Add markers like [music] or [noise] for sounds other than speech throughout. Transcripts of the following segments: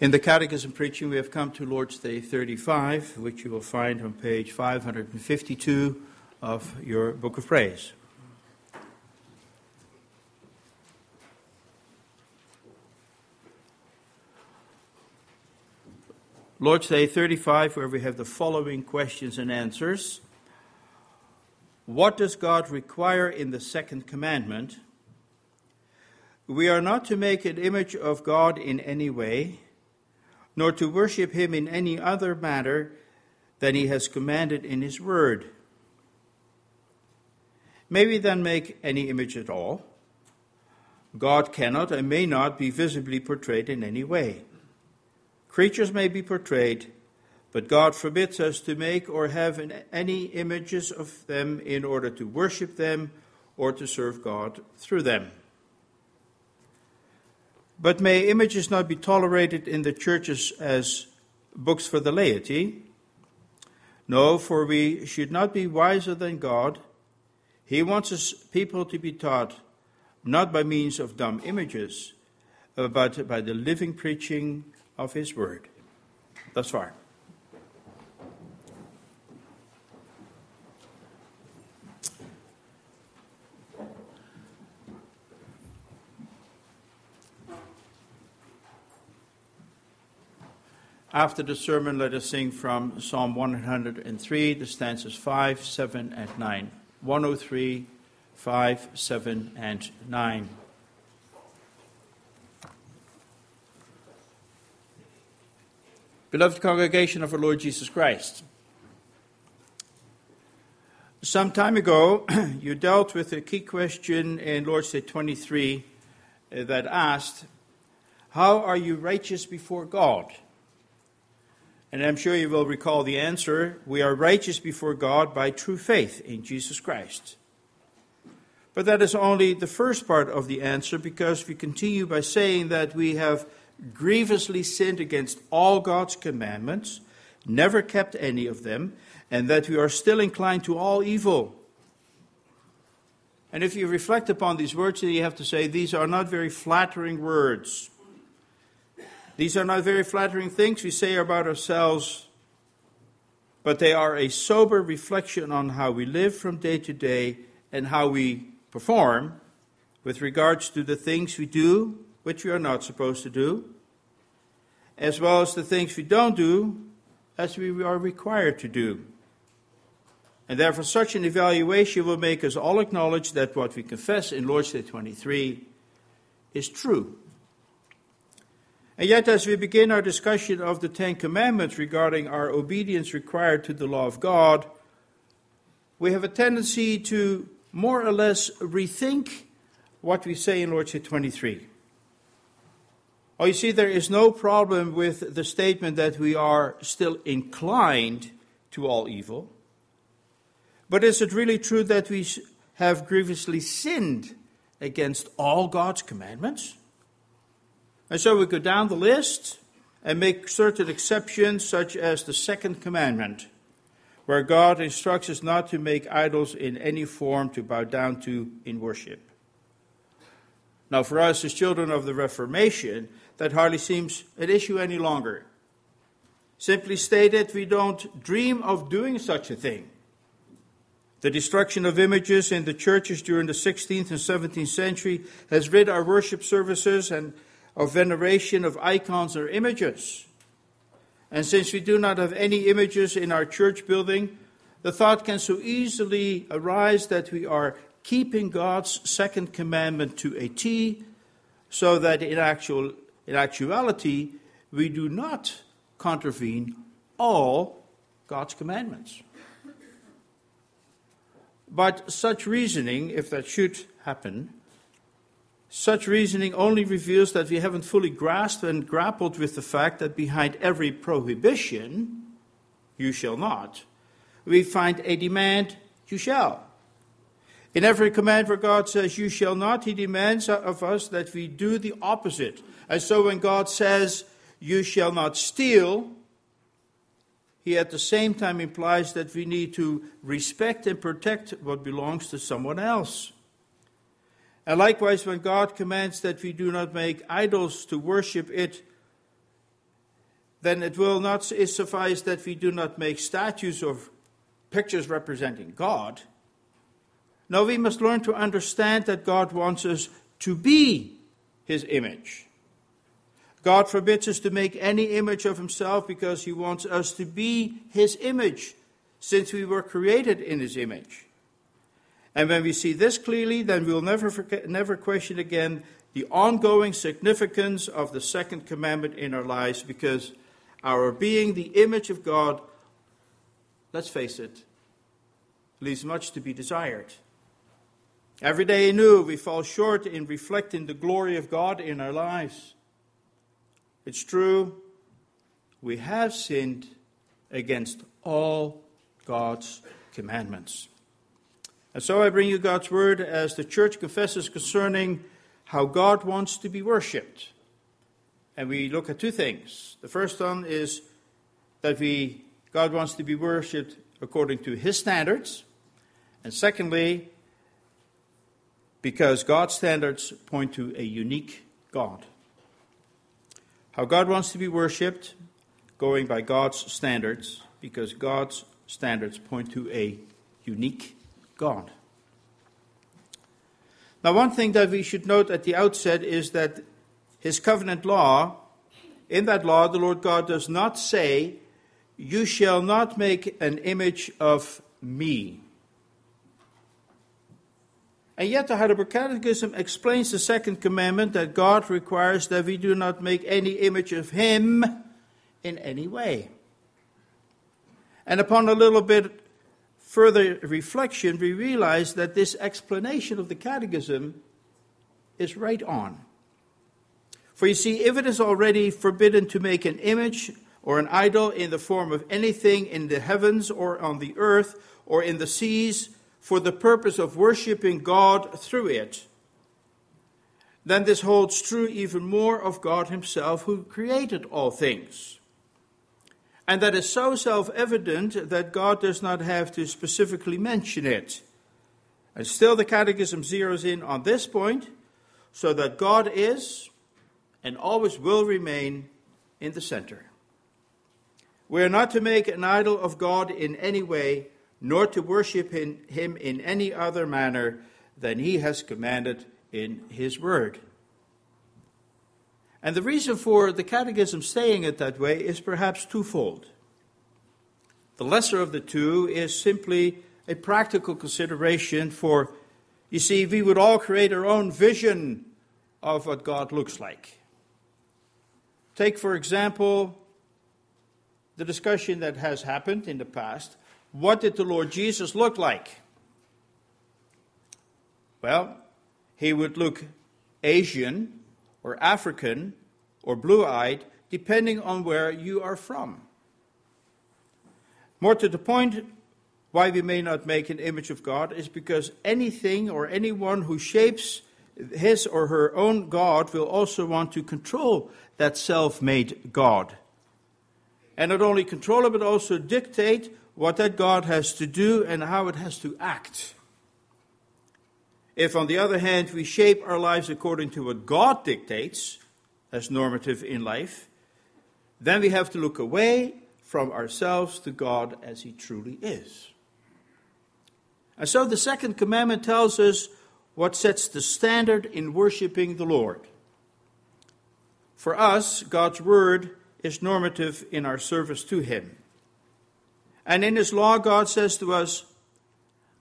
In the Catechism preaching, we have come to Lord's Day 35, which you will find on page 552 of your Book of Praise. Lord's Day 35, where we have the following questions and answers. What does God require in the second commandment? We are not to make an image of God in any way nor to worship him in any other manner than he has commanded in his word. May we then make any image at all? God cannot and may not be visibly portrayed in any way. Creatures may be portrayed, but God forbids us to make or have any images of them in order to worship them or to serve God through them. But may images not be tolerated in the churches as books for the laity? No, for we should not be wiser than God. He wants us people to be taught not by means of dumb images, uh, but by the living preaching of His word. Thus far. After the sermon, let us sing from Psalm 103, the stanzas 5, 7, and 9. 103, 5, 7, and 9. Beloved congregation of our Lord Jesus Christ, some time ago [clears throat] you dealt with a key question in Lord's Day 23 uh, that asked, How are you righteous before God? And I'm sure you will recall the answer we are righteous before God by true faith in Jesus Christ. But that is only the first part of the answer because we continue by saying that we have grievously sinned against all God's commandments, never kept any of them, and that we are still inclined to all evil. And if you reflect upon these words, then you have to say these are not very flattering words. These are not very flattering things we say about ourselves, but they are a sober reflection on how we live from day to day and how we perform with regards to the things we do, which we are not supposed to do, as well as the things we don't do, as we are required to do. And therefore, such an evaluation will make us all acknowledge that what we confess in Lord's Day 23 is true. And yet, as we begin our discussion of the Ten Commandments regarding our obedience required to the law of God, we have a tendency to more or less rethink what we say in Lord's Day 23. Oh, you see, there is no problem with the statement that we are still inclined to all evil. But is it really true that we have grievously sinned against all God's commandments? And so we go down the list and make certain exceptions, such as the second commandment, where God instructs us not to make idols in any form to bow down to in worship. Now, for us as children of the Reformation, that hardly seems an issue any longer. Simply stated, we don't dream of doing such a thing. The destruction of images in the churches during the 16th and 17th century has rid our worship services and of veneration of icons or images. And since we do not have any images in our church building, the thought can so easily arise that we are keeping God's second commandment to a T, so that in, actual, in actuality, we do not contravene all God's commandments. But such reasoning, if that should happen, such reasoning only reveals that we haven't fully grasped and grappled with the fact that behind every prohibition, you shall not, we find a demand, you shall. In every command where God says, you shall not, he demands of us that we do the opposite. And so when God says, you shall not steal, he at the same time implies that we need to respect and protect what belongs to someone else. And likewise, when God commands that we do not make idols to worship it, then it will not suffice that we do not make statues or pictures representing God. No, we must learn to understand that God wants us to be his image. God forbids us to make any image of himself because he wants us to be his image, since we were created in his image. And when we see this clearly, then we'll never, forget, never question again the ongoing significance of the second commandment in our lives because our being the image of God, let's face it, leaves much to be desired. Every day anew, we fall short in reflecting the glory of God in our lives. It's true, we have sinned against all God's commandments. And so I bring you God's word as the church confesses concerning how God wants to be worshipped. And we look at two things. The first one is that we God wants to be worshipped according to his standards. And secondly, because God's standards point to a unique God. How God wants to be worshipped, going by God's standards, because God's standards point to a unique God. Now, one thing that we should note at the outset is that his covenant law, in that law, the Lord God does not say, You shall not make an image of me. And yet, the Heidelberg Catechism explains the second commandment that God requires that we do not make any image of Him in any way. And upon a little bit further reflection, we realize that this explanation of the Catechism is right on. For you see, if it is already forbidden to make an image or an idol in the form of anything in the heavens or on the earth or in the seas, for the purpose of worshiping God through it, then this holds true even more of God Himself who created all things. And that is so self evident that God does not have to specifically mention it. And still, the Catechism zeroes in on this point so that God is and always will remain in the center. We are not to make an idol of God in any way nor to worship him in any other manner than he has commanded in his word. And the reason for the Catechism saying it that way is perhaps twofold. The lesser of the two is simply a practical consideration for, you see, we would all create our own vision of what God looks like. Take, for example, the discussion that has happened in the past what did the Lord Jesus look like? Well, he would look Asian or African or blue eyed, depending on where you are from. More to the point, why we may not make an image of God is because anything or anyone who shapes his or her own God will also want to control that self made God. And not only control it, but also dictate what that God has to do and how it has to act. If, on the other hand, we shape our lives according to what God dictates as normative in life, then we have to look away from ourselves to God as He truly is. And so the second commandment tells us what sets the standard in worshiping the Lord. For us, God's Word is normative in our service to Him. And in His law, God says to us,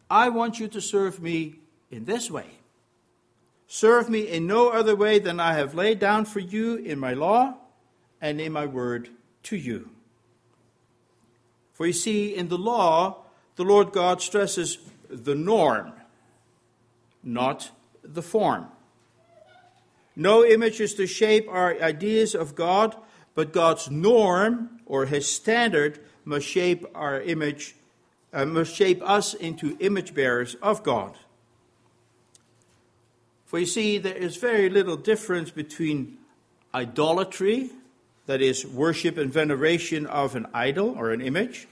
I want you to serve me in this way. Serve me in no other way than I have laid down for you in my law and in my word to you. For you see, in the law, the Lord God stresses the norm, not the form. No image is to shape our ideas of God, but God's norm or his standard must shape our image, uh, must shape us into image bearers of God. For you see, there is very little difference between idolatry, that is, worship and veneration of an idol or an image,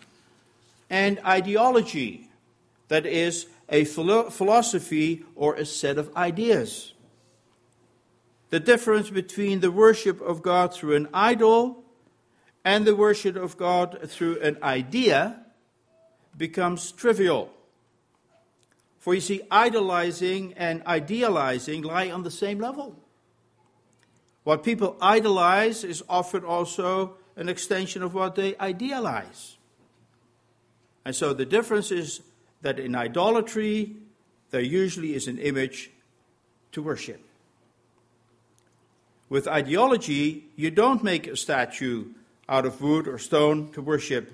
and ideology, that is, a philosophy or a set of ideas. The difference between the worship of God through an idol and the worship of God through an idea becomes trivial. For you see, idolizing and idealizing lie on the same level. What people idolize is often also an extension of what they idealize. And so the difference is that in idolatry, there usually is an image to worship. With ideology, you don't make a statue out of wood or stone to worship.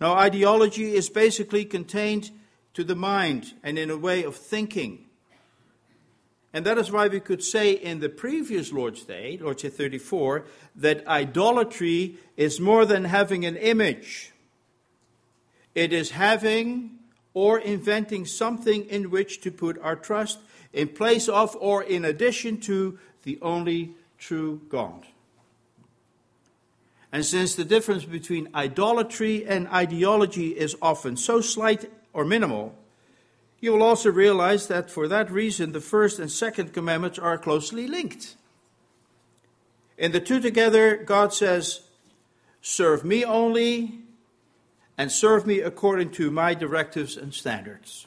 Now, ideology is basically contained to the mind and in a way of thinking. And that is why we could say in the previous Lord's Day, Lord's Day 34, that idolatry is more than having an image. It is having or inventing something in which to put our trust in place of or in addition to the only true God. And since the difference between idolatry and ideology is often so slight or minimal, you will also realize that for that reason the first and second commandments are closely linked. In the two together, God says, Serve me only and serve me according to my directives and standards.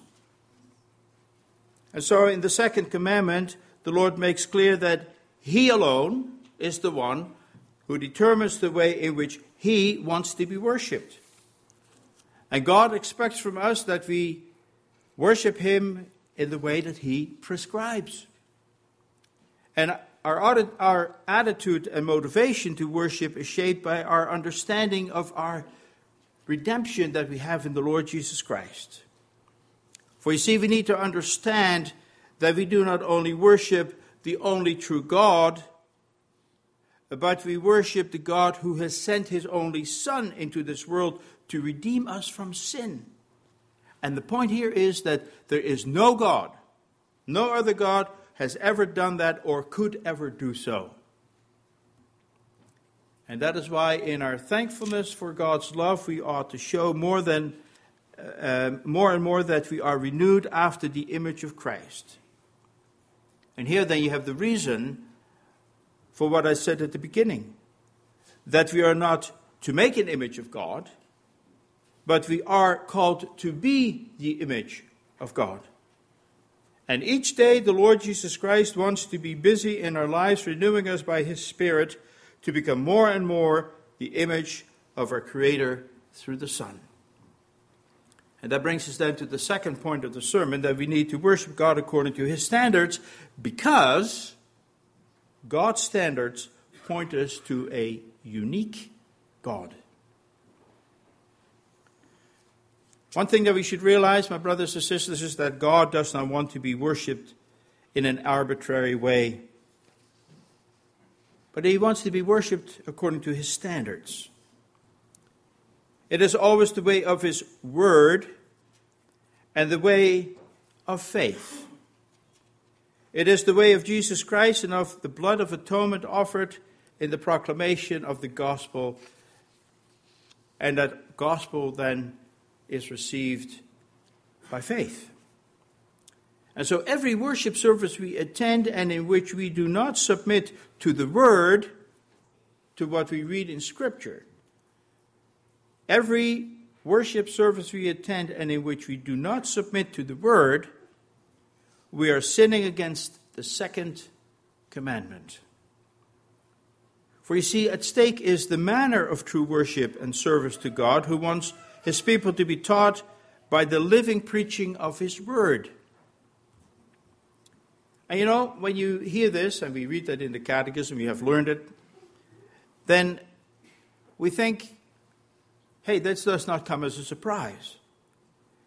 And so in the second commandment, the Lord makes clear that He alone is the one who determines the way in which He wants to be worshipped. And God expects from us that we worship Him in the way that He prescribes. And our, our attitude and motivation to worship is shaped by our understanding of our redemption that we have in the Lord Jesus Christ. For you see, we need to understand that we do not only worship the only true God, but we worship the God who has sent his only Son into this world to redeem us from sin. And the point here is that there is no God, no other God has ever done that or could ever do so. And that is why, in our thankfulness for God's love, we ought to show more than uh, more and more that we are renewed after the image of Christ. And here, then, you have the reason for what I said at the beginning that we are not to make an image of God, but we are called to be the image of God. And each day, the Lord Jesus Christ wants to be busy in our lives, renewing us by His Spirit to become more and more the image of our Creator through the Son. And that brings us then to the second point of the sermon that we need to worship God according to His standards because God's standards point us to a unique God. One thing that we should realize, my brothers and sisters, is that God does not want to be worshipped in an arbitrary way but he wants to be worshipped according to his standards. It is always the way of his word and the way of faith. It is the way of Jesus Christ and of the blood of atonement offered in the proclamation of the gospel. And that gospel then is received by faith. And so every worship service we attend and in which we do not submit to the word, to what we read in Scripture, every worship service we attend and in which we do not submit to the word, we are sinning against the second commandment. For you see, at stake is the manner of true worship and service to God, who wants his people to be taught by the living preaching of his word. And you know, when you hear this, and we read that in the Catechism, we have learned it, then we think, hey, this does not come as a surprise.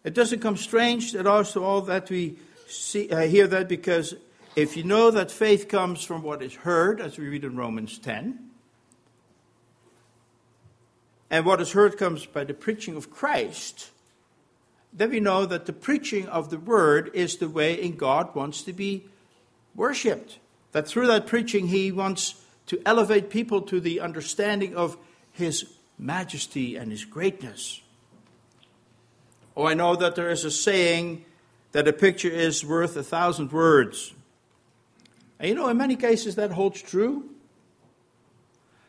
It doesn't come strange at all to all that we see, uh, hear that because if you know that faith comes from what is heard, as we read in Romans 10, and what is heard comes by the preaching of Christ, then we know that the preaching of the word is the way in God wants to be worshipped. That through that preaching, he wants to elevate people to the understanding of his majesty and his greatness. Oh, I know that there is a saying that a picture is worth a thousand words. And you know, in many cases that holds true.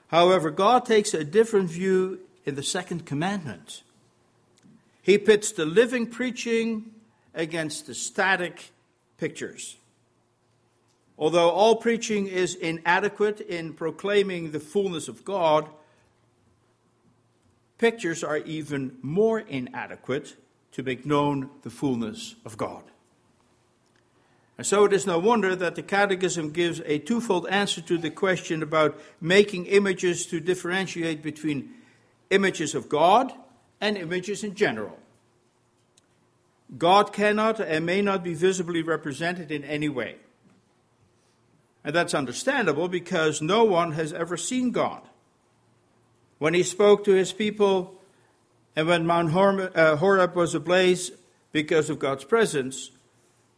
However, God takes a different view in the second commandment. He pits the living preaching against the static pictures. Although all preaching is inadequate in proclaiming the fullness of God, pictures are even more inadequate to make known the fullness of God. And so it is no wonder that the Catechism gives a twofold answer to the question about making images to differentiate between images of God and images in general. God cannot and may not be visibly represented in any way. And that's understandable because no one has ever seen God. When he spoke to his people and when Mount uh, Horeb was ablaze because of God's presence,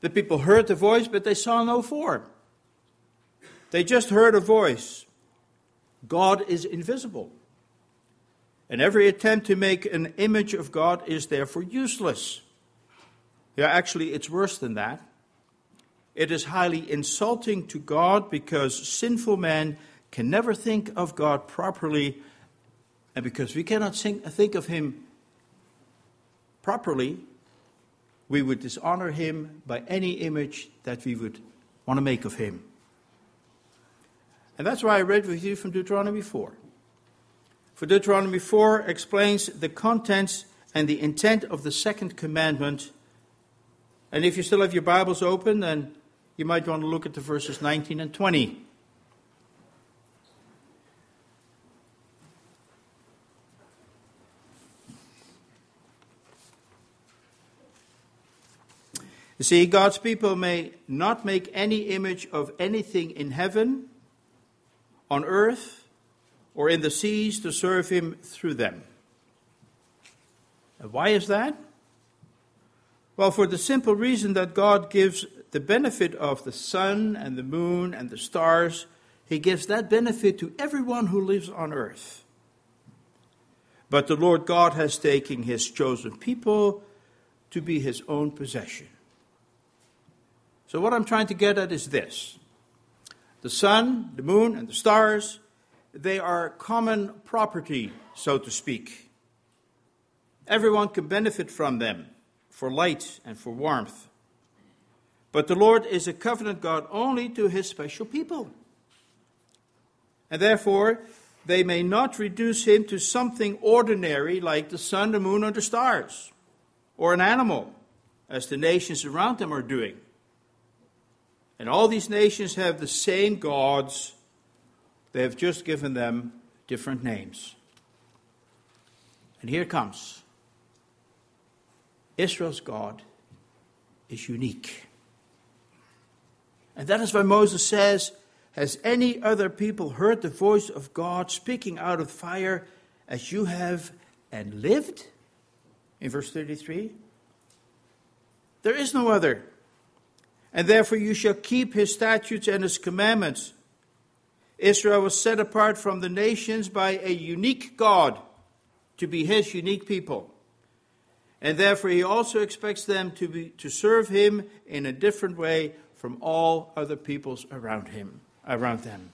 the people heard the voice, but they saw no form. They just heard a voice. God is invisible. And every attempt to make an image of God is therefore useless. Yeah, actually, it's worse than that. It is highly insulting to God because sinful men can never think of God properly, and because we cannot think of Him properly, we would dishonor Him by any image that we would want to make of Him. And that's why I read with you from Deuteronomy 4. For Deuteronomy 4 explains the contents and the intent of the second commandment and if you still have your Bibles open, then you might want to look at the verses 19 and 20. You see, God's people may not make any image of anything in heaven, on earth, or in the seas to serve Him through them. And why is that? Well, for the simple reason that God gives the benefit of the sun and the moon and the stars, He gives that benefit to everyone who lives on earth. But the Lord God has taken His chosen people to be His own possession. So, what I'm trying to get at is this the sun, the moon, and the stars, they are common property, so to speak. Everyone can benefit from them for light and for warmth. But the Lord is a covenant God only to his special people. And therefore, they may not reduce him to something ordinary like the sun, the moon, or the stars, or an animal, as the nations around them are doing. And all these nations have the same gods, they have just given them different names. And here comes Israel's God is unique. And that is why Moses says, Has any other people heard the voice of God speaking out of fire as you have and lived? In verse 33. There is no other. And therefore you shall keep his statutes and his commandments. Israel was set apart from the nations by a unique God to be his unique people. And therefore, he also expects them to, be, to serve him in a different way from all other peoples around him, around them.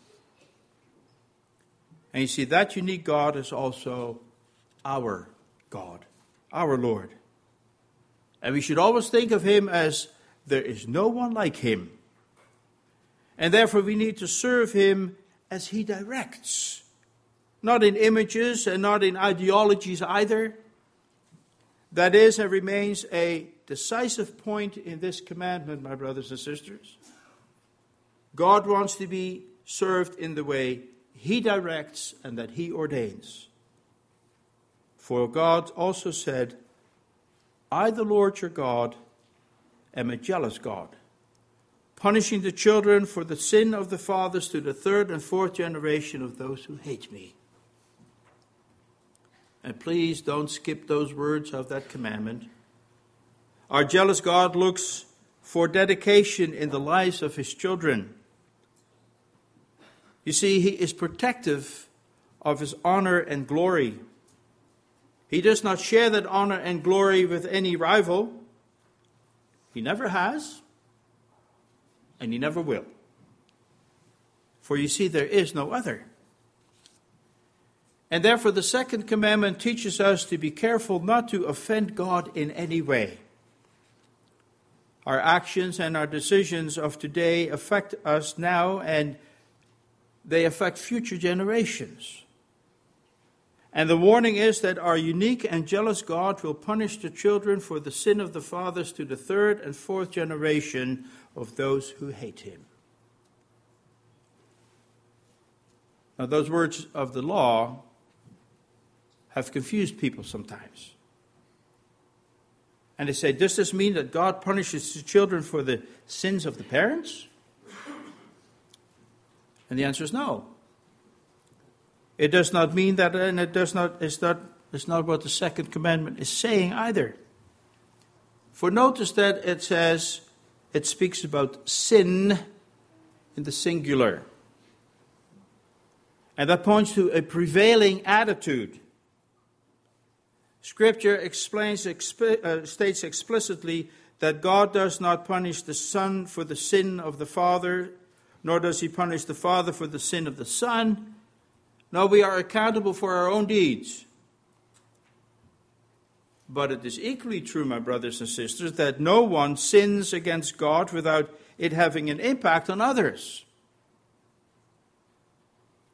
And you see, that unique God is also our God, our Lord. And we should always think of him as there is no one like him. And therefore, we need to serve him as he directs, not in images and not in ideologies either that is and remains a decisive point in this commandment, my brothers and sisters. God wants to be served in the way He directs and that He ordains. For God also said, I, the Lord your God, am a jealous God, punishing the children for the sin of the fathers to the third and fourth generation of those who hate me. And please don't skip those words of that commandment. Our jealous God looks for dedication in the lives of his children. You see, he is protective of his honor and glory. He does not share that honor and glory with any rival. He never has, and he never will. For you see, there is no other. And therefore, the second commandment teaches us to be careful not to offend God in any way. Our actions and our decisions of today affect us now and they affect future generations. And the warning is that our unique and jealous God will punish the children for the sin of the fathers to the third and fourth generation of those who hate him. Now, those words of the law have confused people sometimes. And they say, Does this mean that God punishes the children for the sins of the parents? And the answer is no. It does not mean that, and it does not, it's not, it's not what the second commandment is saying either. For notice that it says, it speaks about sin in the singular. And that points to a prevailing attitude. Scripture explains, uh, states explicitly that God does not punish the Son for the sin of the Father, nor does he punish the Father for the sin of the Son. No, we are accountable for our own deeds. But it is equally true, my brothers and sisters, that no one sins against God without it having an impact on others.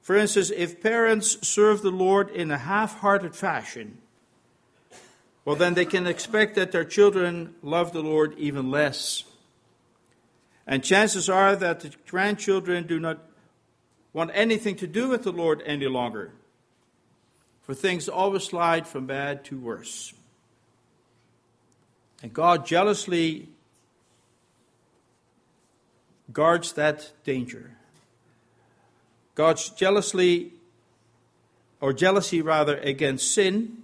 For instance, if parents serve the Lord in a half hearted fashion, well, then they can expect that their children love the Lord even less. And chances are that the grandchildren do not want anything to do with the Lord any longer, for things always slide from bad to worse. And God jealously guards that danger. God's jealously, or jealousy rather, against sin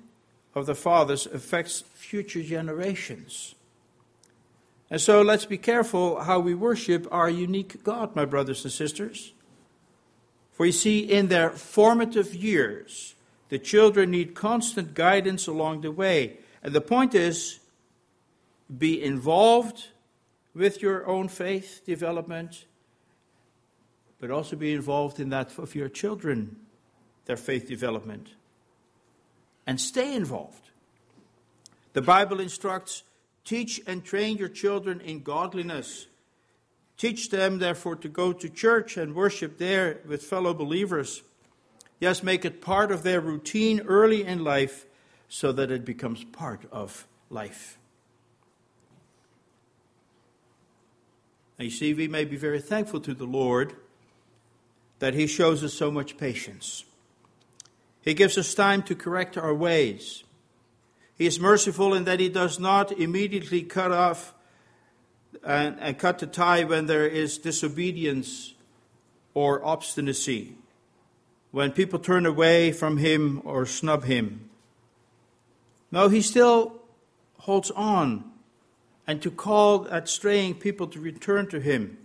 of the fathers affects future generations. And so let's be careful how we worship our unique God, my brothers and sisters. For you see, in their formative years, the children need constant guidance along the way. And the point is be involved with your own faith development, but also be involved in that of your children, their faith development. And stay involved. The Bible instructs teach and train your children in godliness. Teach them, therefore, to go to church and worship there with fellow believers. Yes, make it part of their routine early in life so that it becomes part of life. Now, you see, we may be very thankful to the Lord that He shows us so much patience. He gives us time to correct our ways. He is merciful in that He does not immediately cut off and, and cut the tie when there is disobedience or obstinacy, when people turn away from Him or snub Him. No, He still holds on and to call at straying people to return to Him.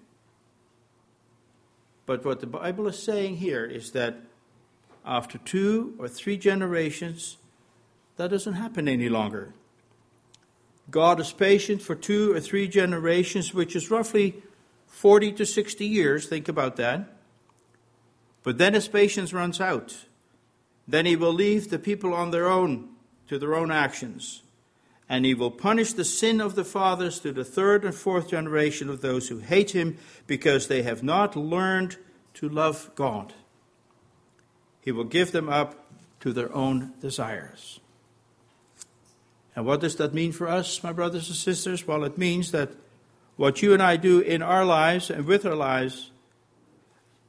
But what the Bible is saying here is that after two or three generations, that doesn't happen any longer. God is patient for two or three generations, which is roughly 40 to 60 years. Think about that. But then his patience runs out. Then he will leave the people on their own to their own actions and he will punish the sin of the fathers to the third and fourth generation of those who hate him because they have not learned to love God. He will give them up to their own desires. And what does that mean for us, my brothers and sisters? Well, it means that what you and I do in our lives and with our lives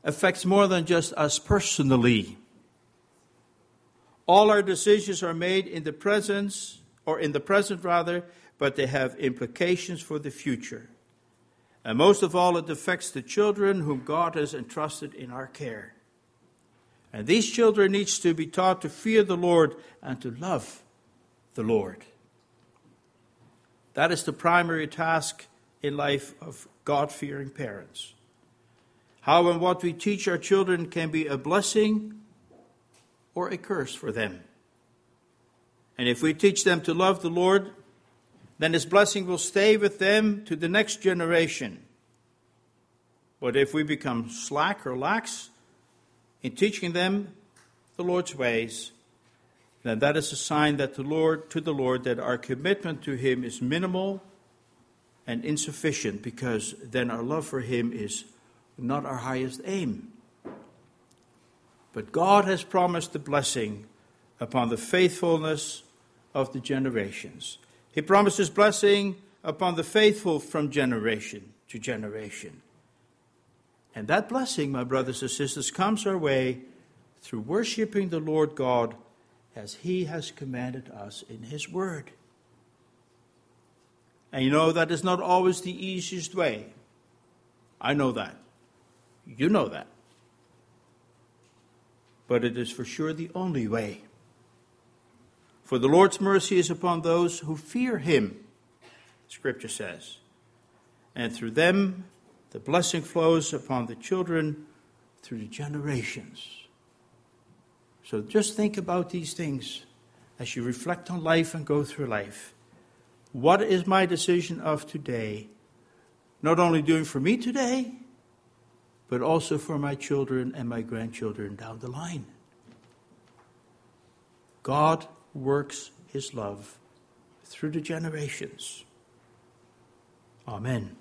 affects more than just us personally. All our decisions are made in the presence or in the present rather, but they have implications for the future. And most of all, it affects the children whom God has entrusted in our care. And these children needs to be taught to fear the Lord and to love the Lord. That is the primary task in life of God fearing parents. How and what we teach our children can be a blessing or a curse for them. And if we teach them to love the Lord, then His blessing will stay with them to the next generation. But if we become slack or lax in teaching them, the Lord's ways, then that is a sign that the Lord to the Lord that our commitment to him is minimal and insufficient because then our love for him is not our highest aim. But God has promised the blessing upon the faithfulness of the generations. He promises blessing upon the faithful from generation to generation. And that blessing, my brothers and sisters, comes our way through worshiping the Lord God as He has commanded us in His Word. And you know, that is not always the easiest way. I know that. You know that. But it is for sure the only way. For the Lord's mercy is upon those who fear Him, Scripture says. And through them, the blessing flows upon the children through the generations. So just think about these things as you reflect on life and go through life. What is my decision of today? Not only doing for me today, but also for my children and my grandchildren down the line. God works his love through the generations. Amen.